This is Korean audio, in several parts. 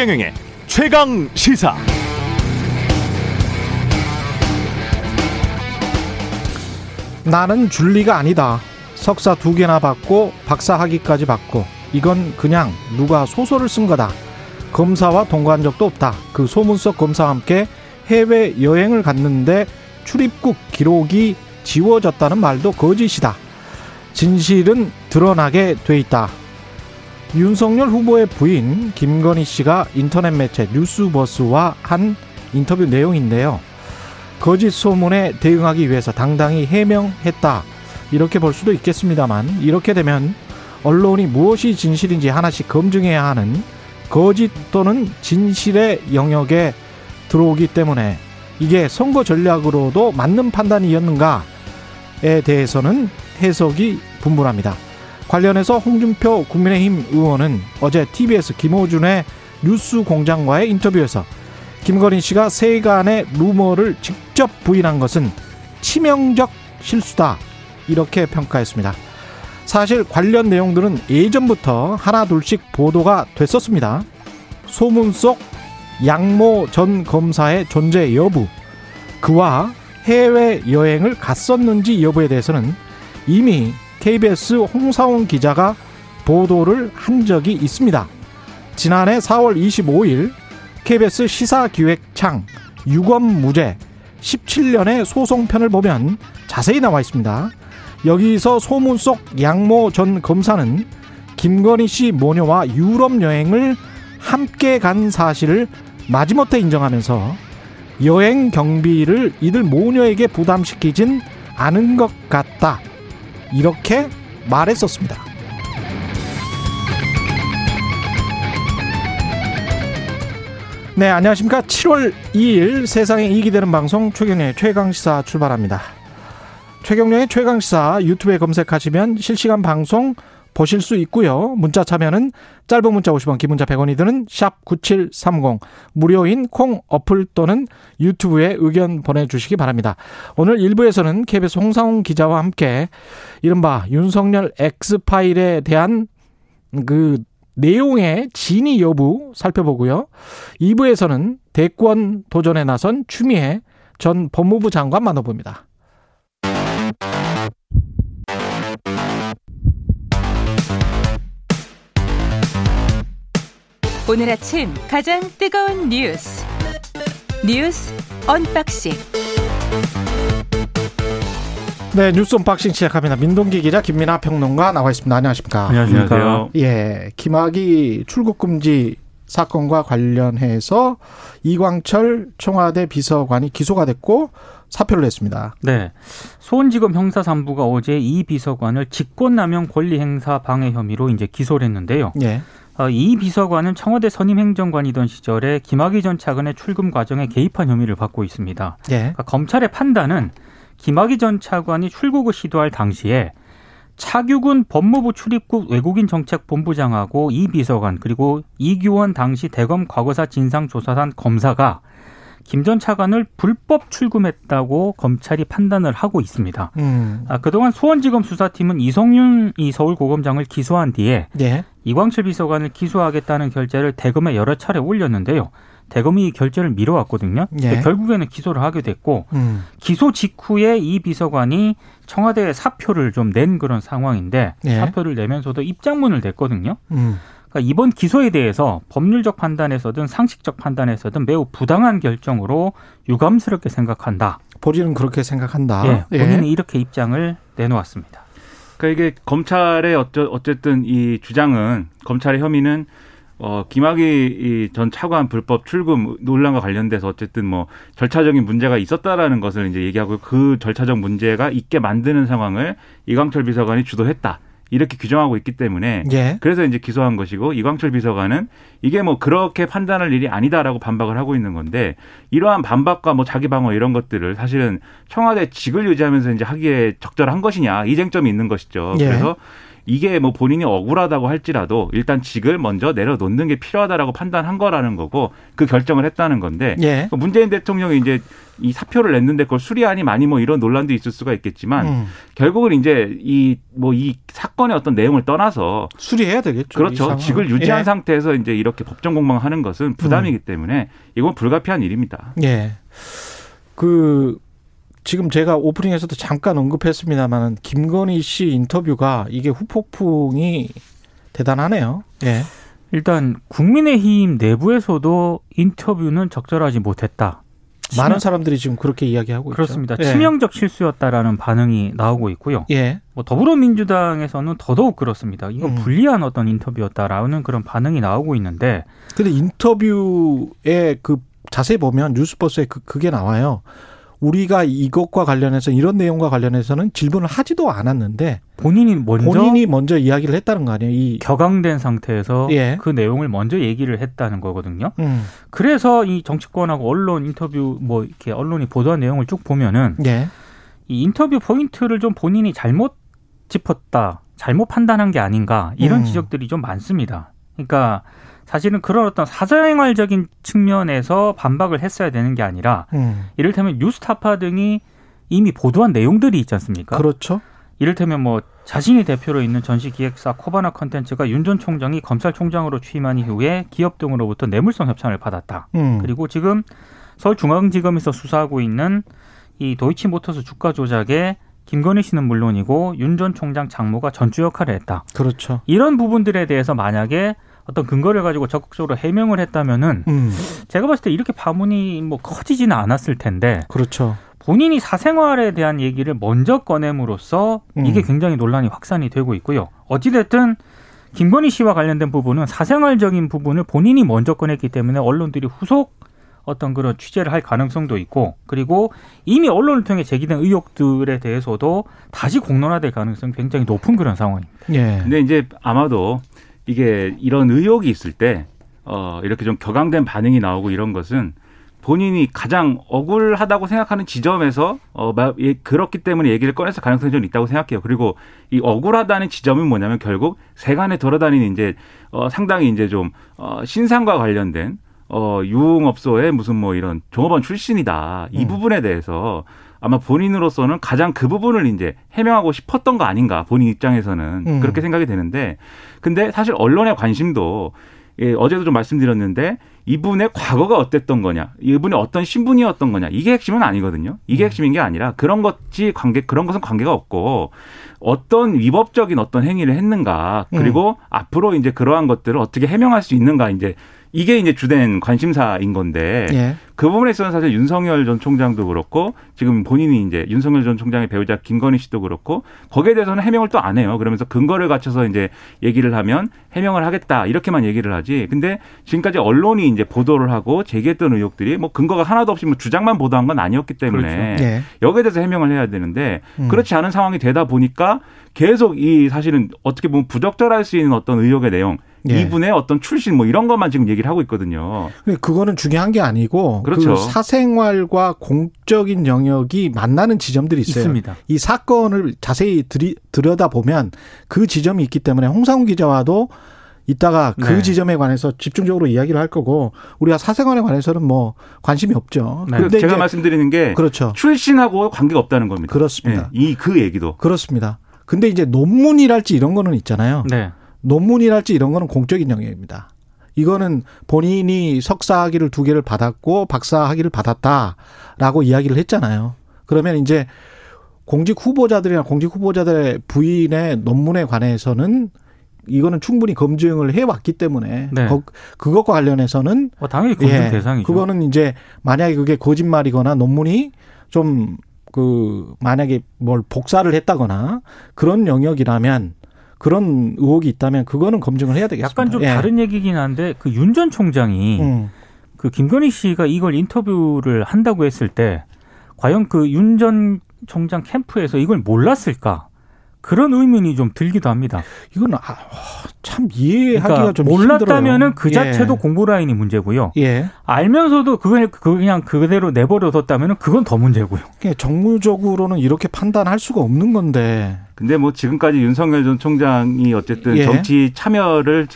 최경영의 최강 시사. 나는 줄리가 아니다. 석사 두 개나 받고 박사 학위까지 받고 이건 그냥 누가 소설을 쓴 거다. 검사와 동거한 적도 없다. 그 소문 속 검사와 함께 해외 여행을 갔는데 출입국 기록이 지워졌다는 말도 거짓이다. 진실은 드러나게 돼 있다. 윤석열 후보의 부인 김건희 씨가 인터넷 매체 뉴스버스와 한 인터뷰 내용인데요. 거짓 소문에 대응하기 위해서 당당히 해명했다. 이렇게 볼 수도 있겠습니다만 이렇게 되면 언론이 무엇이 진실인지 하나씩 검증해야 하는 거짓 또는 진실의 영역에 들어오기 때문에 이게 선거 전략으로도 맞는 판단이었는가에 대해서는 해석이 분분합니다. 관련해서 홍준표 국민의힘 의원은 어제 TBS 김호준의 뉴스 공장과의 인터뷰에서 김건희 씨가 세간의 루머를 직접 부인한 것은 치명적 실수다. 이렇게 평가했습니다. 사실 관련 내용들은 예전부터 하나 둘씩 보도가 됐었습니다. 소문 속 양모 전 검사의 존재 여부, 그와 해외 여행을 갔었는지 여부에 대해서는 이미 KBS 홍사원 기자가 보도를 한 적이 있습니다. 지난해 4월 25일 KBS 시사기획창 유검무죄 17년의 소송편을 보면 자세히 나와 있습니다. 여기서 소문 속 양모 전 검사는 김건희 씨 모녀와 유럽 여행을 함께 간 사실을 마지못해 인정하면서 여행 경비를 이들 모녀에게 부담시키진 않은 것 같다. 이렇게 말했었습니다. 네, 안녕하십니까. 7월 2일 세상에 이익이 되는 방송 최경련의 최강시사 출발합니다. 최경련의 최강시사 유튜브에 검색하시면 실시간 방송 보실 수 있고요. 문자 참여는 짧은 문자 50원, 긴 문자 100원이 드는 샵 9730 무료인 콩 어플 또는 유튜브에 의견 보내주시기 바랍니다. 오늘 1부에서는 KBS 홍상훈 기자와 함께 이른바 윤석열 X파일에 대한 그 내용의 진위 여부 살펴보고요. 2부에서는 대권 도전에 나선 추미애 전 법무부 장관 만나봅니다. 오늘 아침 가장 뜨거운 뉴스 뉴스 언박싱 네 뉴스 언박싱 시작합니다. 민동기 기자 김민아 평론가 나와 있습니다. 안녕하십니까? 안녕하십니까? 예, 김학의 출국 금지 사건과 관련해서 이광철 청와대 비서관이 기소가 됐고 사표를 냈습니다. 네. 수원지검 형사 3부가 어제 이 비서관을 직권남용 권리행사 방해 혐의로 이제 기소를 했는데요. 예. 어, 이 비서관은 청와대 선임 행정관이던 시절에 김학의 전 차관의 출금 과정에 개입한 혐의를 받고 있습니다. 예. 그러니까 검찰의 판단은 김학의 전 차관이 출국을 시도할 당시에 차규근 법무부 출입국 외국인 정책 본부장하고 이 비서관 그리고 이규원 당시 대검 과거사 진상조사단 검사가 김 전 차관을 불법 출금했다고 검찰이 판단을 하고 있습니다. 음. 아, 그동안 수원지검 수사팀은 이성윤 이 서울고검장을 기소한 뒤에 예. 이광철 비서관을 기소하겠다는 결재를 대검에 여러 차례 올렸는데요. 대검이 이 결재를 미뤄왔거든요. 예. 결국에는 기소를 하게 됐고 음. 기소 직후에 이 비서관이 청와대에 사표를 좀 낸 그런 상황인데 예. 사표를 내면서도 입장문을 냈거든요. 음. 그러니까 이번 기소에 대해서 법률적 판단에서든 상식적 판단에서든 매우 부당한 결정으로 유감스럽게 생각한다. 본인은 그렇게 생각한다. 예, 본인은 이렇게 입장을 내놓았습니다. 그러니까 이게 검찰의 어쩌, 어쨌든 이 주장은 검찰의 혐의는 어, 김학의 전 차관 불법 출금 논란과 관련돼서 어쨌든 뭐 절차적인 문제가 있었다라는 것을 이제 얘기하고 그 절차적 문제가 있게 만드는 상황을 이광철 비서관이 주도했다. 이렇게 규정하고 있기 때문에 예. 그래서 이제 기소한 것이고 이광철 비서관은 이게 뭐 그렇게 판단할 일이 아니다라고 반박을 하고 있는 건데 이러한 반박과 뭐 자기 방어 이런 것들을 사실은 청와대 직을 유지하면서 이제 하기에 적절한 것이냐 이 쟁점이 있는 것이죠. 예. 그래서 이게 뭐 본인이 억울하다고 할지라도 일단 직을 먼저 내려놓는 게 필요하다라고 판단한 거라는 거고 그 결정을 했다는 건데 예. 문재인 대통령이 이제 이 사표를 냈는데 그걸 수리하니 많이 뭐 이런 논란도 있을 수가 있겠지만 음. 결국은 이제 이 뭐 이 사건의 어떤 내용을 떠나서 수리해야 되겠죠. 이 그렇죠. 직을 유지한 예. 상태에서 이제 이렇게 법정 공방하는 것은 부담이기 때문에 이건 불가피한 일입니다. 예. 그 지금 제가 오프닝에서도 잠깐 언급했습니다만은 김건희 씨 인터뷰가 이게 후폭풍이 대단하네요. 예. 일단 국민의힘 내부에서도 인터뷰는 적절하지 못했다. 많은 사람들이 지금 그렇게 이야기하고 그렇습니다. 있죠. 예. 치명적 실수였다라는 반응이 나오고 있고요. 예. 뭐 더불어민주당에서는 더더욱 그렇습니다. 이건 음. 불리한 어떤 인터뷰였다라는 그런 반응이 나오고 있는데 근데 인터뷰에 그 자세히 보면 뉴스버스에 그, 그게 나와요. 우리가 이것과 관련해서 이런 내용과 관련해서는 질문을 하지도 않았는데 본인이 먼저 본인이 먼저 이야기를 했다는 거 아니에요. 이 격앙된 상태에서 예. 그 내용을 먼저 얘기를 했다는 거거든요. 음. 그래서 이 정치권하고 언론 인터뷰 뭐 이렇게 언론이 보도한 내용을 쭉 보면은 예. 이 인터뷰 포인트를 좀 본인이 잘못 짚었다, 잘못 판단한 게 아닌가 이런 음. 지적들이 좀 많습니다. 그러니까 사실은 그런 어떤 사생활적인 측면에서 반박을 했어야 되는 게 아니라 음. 이를테면 뉴스타파 등이 이미 보도한 내용들이 있지 않습니까? 그렇죠. 이를테면 뭐 자신이 대표로 있는 전시기획사 코바나 컨텐츠가 윤 전 총장이 검찰총장으로 취임한 이후에 기업 등으로부터 뇌물성 협찬을 받았다. 음. 그리고 지금 서울중앙지검에서 수사하고 있는 이 도이치모터스 주가 조작에 김건희 씨는 물론이고 윤 전 총장 장모가 전주 역할을 했다. 그렇죠. 이런 부분들에 대해서 만약에 어떤 근거를 가지고 적극적으로 해명을 했다면은 음. 제가 봤을 때 이렇게 파문이 뭐 커지지는 않았을 텐데 그렇죠. 본인이 사생활에 대한 얘기를 먼저 꺼냄으로써 이게 음. 굉장히 논란이 확산이 되고 있고요. 어찌됐든 김건희 씨와 관련된 부분은 사생활적인 부분을 본인이 먼저 꺼냈기 때문에 언론들이 후속 어떤 그런 취재를 할 가능성도 있고 그리고 이미 언론을 통해 제기된 의혹들에 대해서도 다시 공론화될 가능성이 굉장히 높은 그런 상황입니다. 예. 근데 이제 아마도 이게 이런 의혹이 있을 때 어, 이렇게 좀 격앙된 반응이 나오고 이런 것은 본인이 가장 억울하다고 생각하는 지점에서 어, 마- 예, 그렇기 때문에 얘기를 꺼내서 가능성이 좀 있다고 생각해요. 그리고 이 억울하다는 지점은 뭐냐면 결국 세간에 돌아다니는 이제 어, 상당히 이제 좀 어, 신상과 관련된 어, 유흥업소의 무슨 뭐 이런 종업원 출신이다. 이 음. 부분에 대해서 아마 본인으로서는 가장 그 부분을 이제 해명하고 싶었던 거 아닌가 본인 입장에서는 음. 그렇게 생각이 되는데 근데 사실 언론의 관심도 예, 어제도 좀 말씀드렸는데 이분의 과거가 어땠던 거냐, 이분이 어떤 신분이었던 거냐 이게 핵심은 아니거든요. 이게 음. 핵심인 게 아니라 그런 것이 관계 그런 것은 관계가 없고 어떤 위법적인 어떤 행위를 했는가 그리고 앞으로 이제 그러한 것들을 어떻게 해명할 수 있는가 이제 이게 이제 주된 관심사인 건데 예. 그 부분에 있어서는 사실 윤석열 전 총장도 그렇고 지금 본인이 이제 윤석열 전 총장의 배우자 김건희 씨도 그렇고 거기에 대해서는 해명을 또 안 해요. 그러면서 근거를 갖춰서 이제 얘기를 하면 해명을 하겠다 이렇게만 얘기를 하지. 근데 지금까지 언론이 이제 보도를 하고 제기했던 의혹들이 뭐 근거가 하나도 없이 뭐 주장만 보도한 건 아니었기 때문에 예. 여기에 대해서 해명을 해야 되는데 음. 그렇지 않은 상황이 되다 보니까 계속 이 사실은 어떻게 보면 부적절할 수 있는 어떤 의혹의 내용 예. 이분의 어떤 출신 뭐 이런 것만 지금 얘기를 하고 있거든요. 근데 그거는 중요한 게 아니고 그렇죠. 그 사생활과 공적인 영역이 만나는 지점들이 있어요. 있습니다. 이 사건을 자세히 들이, 들여다보면 그 지점이 있기 때문에 홍상훈 기자와도 이따가 그 네. 지점에 관해서 집중적으로 이야기를 할 거고 우리가 사생활에 관해서는 뭐 관심이 없죠. 네. 그 제가 말씀드리는 게 그렇죠. 출신하고 관계가 없다는 겁니다. 그렇습니다. 이그 얘기도. 그렇습니다. 근데 이제 논문이랄지 이런 거는 있잖아요. 네. 논문이랄지 이런 거는 공적인 영역입니다. 이거는 본인이 석사 학위를 두 개를 받았고 박사 학위를 받았다라고 이야기를 했잖아요. 그러면 이제 공직 후보자들이나 공직 후보자들의 부인의 논문에 관해서는 이거는 충분히 검증을 해왔기 때문에 네. 거- 그것과 관련해서는 뭐 당연히 검증 예, 대상이죠. 그거는 이제 만약에 그게 거짓말이거나 논문이 좀 그 만약에 뭘 복사를 했다거나 그런 영역이라면 그런 의혹이 있다면 그거는 검증을 해야 되겠습니다. 약간 좀 예. 다른 얘기긴 한데 그 윤 전 총장이 음. 그 김건희 씨가 이걸 인터뷰를 한다고 했을 때 과연 그 윤 전 총장 캠프에서 이걸 몰랐을까? 그런 의문이 좀 들기도 합니다. 이건 아, 참 이해하기가 그러니까 좀 몰랐다면은 힘들어요. 그 자체도 공보 라인이 문제고요. 예. 알면서도 그걸 그냥 그대로 내버려뒀다면은 그건 더 문제고요. 예. 정무적으로는 이렇게 판단할 수가 없는 건데. 근데 뭐 지금까지 윤석열 전 총장이 어쨌든 예. 정치 참여를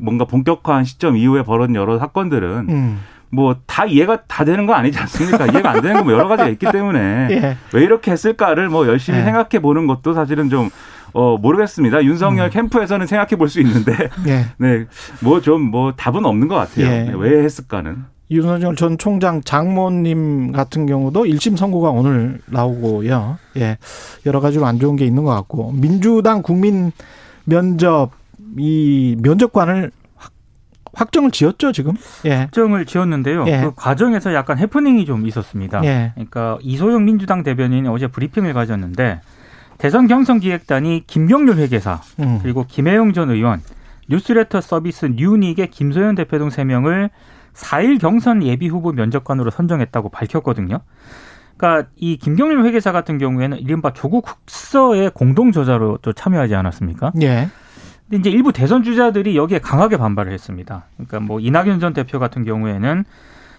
뭔가 본격화한 시점 이후에 벌어진 여러 사건들은 음. 뭐 다 이해가 다 되는 거 아니지 않습니까? 이해가 안 되는 거뭐 여러 가지가 있기 때문에 예. 왜 이렇게 했을까를 뭐 열심히 예. 생각해 보는 것도 사실은 좀 어, 모르겠습니다. 윤석열 음. 캠프에서는 생각해 볼 수 있는데, 예. 네, 뭐 좀뭐 답은 없는 것 같아요. 예. 네, 왜 했을까는. 윤석열 전 총장 장모님 같은 경우도 1심 선고가 오늘 나오고요. 예. 여러 가지로 안 좋은 게 있는 것 같고. 민주당 국민 면접, 이 면접관을 확- 확정을 지었죠, 지금? 예. 확정을 지었는데요. 예. 그 과정에서 약간 해프닝이 좀 있었습니다. 예. 그러니까 이소영 민주당 대변인이 어제 브리핑을 가졌는데 대선 경선 기획단이 김경률 회계사 음. 그리고 김혜영 전 의원, 뉴스레터 서비스 뉴닉의 김소연 대표 등 3명을 4일 경선 예비 후보 면접관으로 선정했다고 밝혔거든요. 그러니까 이 김경률 회계사 같은 경우에는 이른바 조국 흑서의 공동 저자로 또 참여하지 않았습니까? 예. 근데 이제 일부 대선 주자들이 여기에 강하게 반발을 했습니다. 그러니까 뭐 이낙연 전 대표 같은 경우에는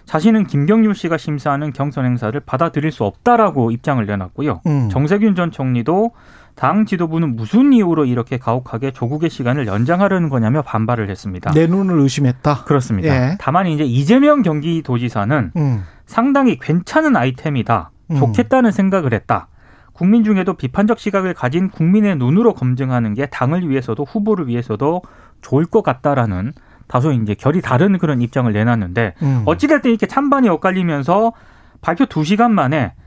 자신은 김경률 씨가 심사하는 경선 행사를 받아들일 수 없다라고 입장을 내놨고요. 음. 정세균 전 총리도 당 지도부는 무슨 이유로 이렇게 가혹하게 조국의 시간을 연장하려는 거냐며 반발을 했습니다. 내 눈을 의심했다. 그렇습니다. 예. 다만 이제 이재명 경기도지사는 음. 상당히 괜찮은 아이템이다. 음. 좋겠다는 생각을 했다. 국민 중에도 비판적 시각을 가진 국민의 눈으로 검증하는 게 당을 위해서도 후보를 위해서도 좋을 것 같다라는 다소 이제 결이 다른 그런 입장을 내놨는데 음. 어찌됐든 이렇게 찬반이 엇갈리면서 발표 두시간 만에 아,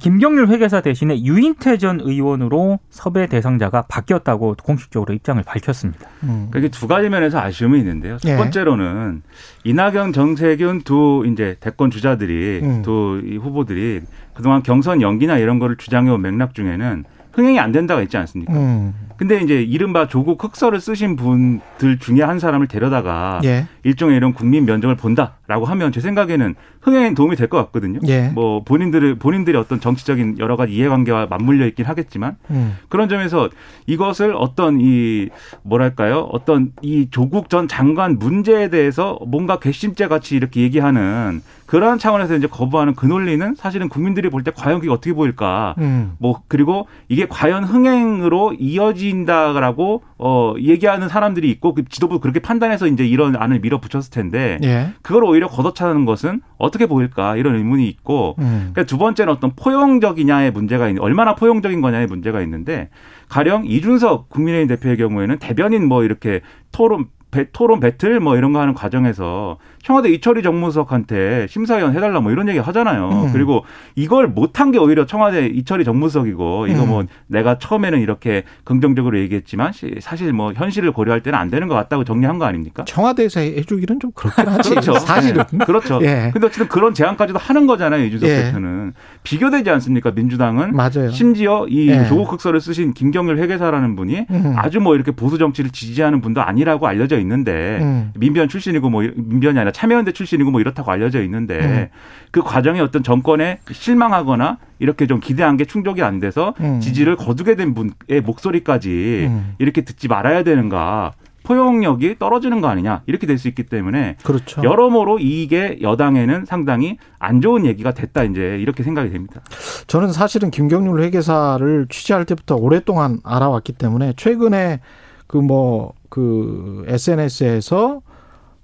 김경률 회계사 대신에 유인태 전 의원으로 섭외 대상자가 바뀌었다고 공식적으로 입장을 밝혔습니다. 음. 그게 두 가지 면에서 아쉬움이 있는데요. 첫 예. 번째로는 이낙연, 정세균 두 이제 대권 주자들이 음. 두이 후보들이 그동안 경선 연기나 이런 거를 주장해온 맥락 중에는 흥행이 안 된다가 있지 않습니까? 음. 근데 이제 이른바 조국 흑서를 쓰신 분들 중에 한 사람을 데려다가 예. 일종의 이런 국민 면접을 본다라고 하면 제 생각에는 흥행에 도움이 될 것 같거든요. 예. 뭐 본인들의 본인들의 어떤 정치적인 여러 가지 이해관계와 맞물려 있긴 하겠지만 음. 그런 점에서 이것을 어떤 이 뭐랄까요 어떤 이 조국 전 장관 문제에 대해서 뭔가 괘씸죄 같이 이렇게 얘기하는 그러한 차원에서 이제 거부하는 그 논리는 사실은 국민들이 볼 때 과연 그게 어떻게 보일까 음. 뭐 그리고 이게 과연 흥행으로 이어진다라고 어 얘기하는 사람들이 있고 그 지도부 그렇게 판단해서 이제 이런 안을 밀어붙였을 텐데 예. 그걸 오히려 걷어차는 것은 어떻게 보일까 이런 의문이 있고 음. 그러니까 두 번째는 어떤 포용적이냐의 문제가 있는 얼마나 포용적인 거냐의 문제가 있는데 가령 이준석 국민의힘 대표의 경우에는 대변인 뭐 이렇게 토론 배, 토론 배틀 뭐 이런 거 하는 과정에서 청와대 이철희 정무석한테 심사위원 해달라 뭐 이런 얘기 하잖아요. 음. 그리고 이걸 못한 게 오히려 청와대 이철희 정무석이고 이거 뭐 음. 내가 처음에는 이렇게 긍정적으로 얘기했지만 시- 사실 뭐 현실을 고려할 때는 안 되는 것 같다고 정리한 거 아닙니까? 청와대에서 해주기는 좀 그렇긴 하지. 그렇죠. 사실은. 네. 그렇죠. 예. 근데 어쨌든 그런 제안까지도 하는 거잖아요. 이준석 예. 대표는. 비교되지 않습니까? 민주당은. 맞아요. 심지어 이 예. 조국 흑서를 쓰신 김경률 회계사라는 분이 음. 아주 뭐 이렇게 보수 정치를 지지하는 분도 아니라고 알려져 있는데 음. 민변 출신이고 뭐 민변이 아니라 참여연대 출신이고 뭐 이렇다고 알려져 있는데 음. 그 과정에 어떤 정권에 실망하거나 이렇게 좀 기대한 게 충족이 안 돼서 음. 지지를 거두게 된 분의 목소리까지 음. 이렇게 듣지 말아야 되는가 포용력이 떨어지는 거 아니냐 이렇게 될 수 있기 때문에 그렇죠. 여러모로 이게 여당에는 상당히 안 좋은 얘기가 됐다 이제 이렇게 생각이 됩니다. 저는 사실은 김경률 회계사를 취재할 때부터 오랫동안 알아왔기 때문에 최근에 그 뭐그 SNS에서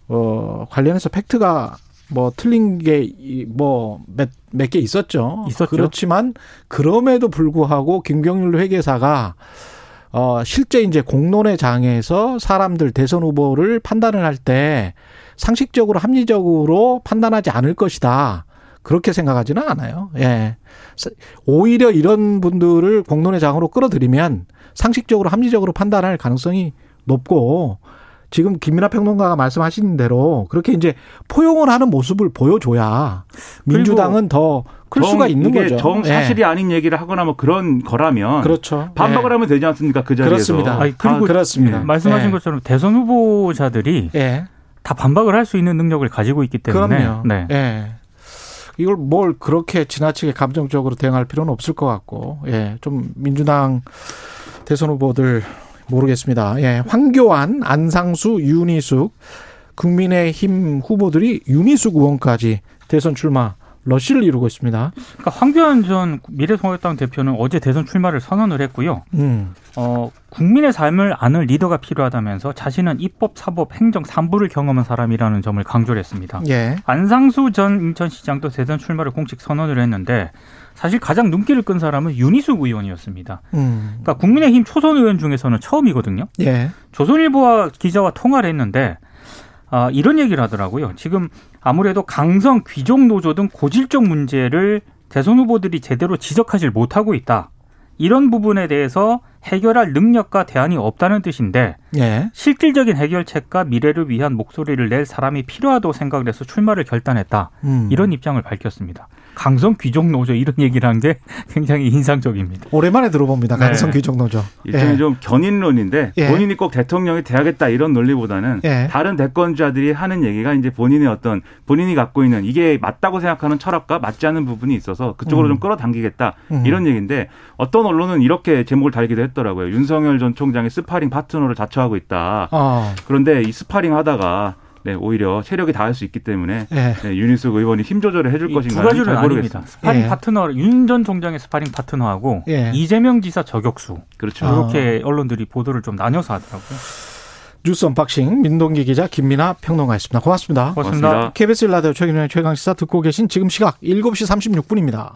어 관련해서 팩트가 뭐 틀린 게뭐몇몇 개 있었죠. 있었죠. 그렇지만 그럼에도 불구하고 김경률 회계사가 어 실제 이제 공론의 장에서 사람들 대선 후보를 판단을 할 때 상식적으로 합리적으로 판단하지 않을 것이다. 그렇게 생각하지는 않아요. 예. 오히려 이런 분들을 공론의 장으로 끌어들이면 상식적으로 합리적으로 판단할 가능성이 높고 지금 김민하 평론가가 말씀하신 대로 그렇게 이제 포용을 하는 모습을 보여줘야 민주당은 더 클 수가 정- 있는 이게 거죠. 정 예. 사실이 아닌 얘기를 하거나 뭐 그런 거라면 그렇죠. 반박을 예. 하면 되지 않습니까 그 자리에서. 그렇습니다. 아니, 그리고 그렇습니다. 예. 말씀하신 예. 것처럼 대선 후보자들이 예. 다 반박을 할 수 있는 능력을 가지고 있기 때문에 그럼요. 네. 예. 이걸 뭘 그렇게 지나치게 감정적으로 대응할 필요는 없을 것 같고, 예. 좀 민주당 대선 후보들 모르겠습니다. 예, 황교안, 안상수, 윤희숙, 국민의힘 후보들이 윤희숙 의원까지 대선 출마 러시를 이루고 있습니다. 그러니까 황교안 전 미래통합당 대표는 어제 대선 출마를 선언을 했고요. 음, 어, 국민의 삶을 아는 리더가 필요하다면서 자신은 입법, 사법, 행정 3부를 경험한 사람이라는 점을 강조를 했습니다. 예, 안상수 전 인천시장도 대선 출마를 공식 선언을 했는데 사실 가장 눈길을 끈 사람은 윤희숙 의원이었습니다. 음, 그러니까 국민의힘 초선 의원 중에서는 처음이거든요. 예, 조선일보와 기자와 통화를 했는데 아, 이런 얘기를 하더라고요. 지금 아무래도 강성 귀족 노조 등 고질적 문제를 대선 후보들이 제대로 지적하지 못하고 있다. 이런 부분에 대해서 해결할 능력과 대안이 없다는 뜻인데 예, 실질적인 해결책과 미래를 위한 목소리를 낼 사람이 필요하다고 생각을 해서 출마를 결단했다. 음. 이런 입장을 밝혔습니다. 강성 귀족 노조 이런 얘기를 한 게 굉장히 인상적입니다. 오랜만에 들어봅니다. 네. 강성 귀족 노조. 일종의 예. 좀 견인론인데 예. 본인이 꼭 대통령이 돼야겠다 이런 논리보다는 예. 다른 대권자들이 하는 얘기가 이제 본인의 어떤 본인이 갖고 있는 이게 맞다고 생각하는 철학과 맞지 않는 부분이 있어서 그쪽으로 음. 좀 끌어당기겠다 음. 이런 얘기인데 어떤 언론은 이렇게 제목을 달기도 했더라고요. 윤석열 전 총장이 스파링 파트너를 자처하고 있다. 어, 그런데 이 스파링 하다가 네, 오히려 체력이 닳을 수 있기 때문에 예. 네, 윤희숙 의원이 힘 조절을 해줄 이 것인가 두 잘. 모르겠습니다. 스파링 예. 파트너 윤 전 총장의 스파링 파트너하고 예. 이재명 지사 저격수 그렇죠. 아. 이렇게 언론들이 보도를 좀 나눠서 하더라고요. 뉴스 언박싱 민동기 기자 김민아 평론가였습니다. 고맙습니다. 고맙습니다. 고맙습니다. KBS 라디오 최경영의 최강시사 듣고 계신 지금 시각 7시 36분입니다.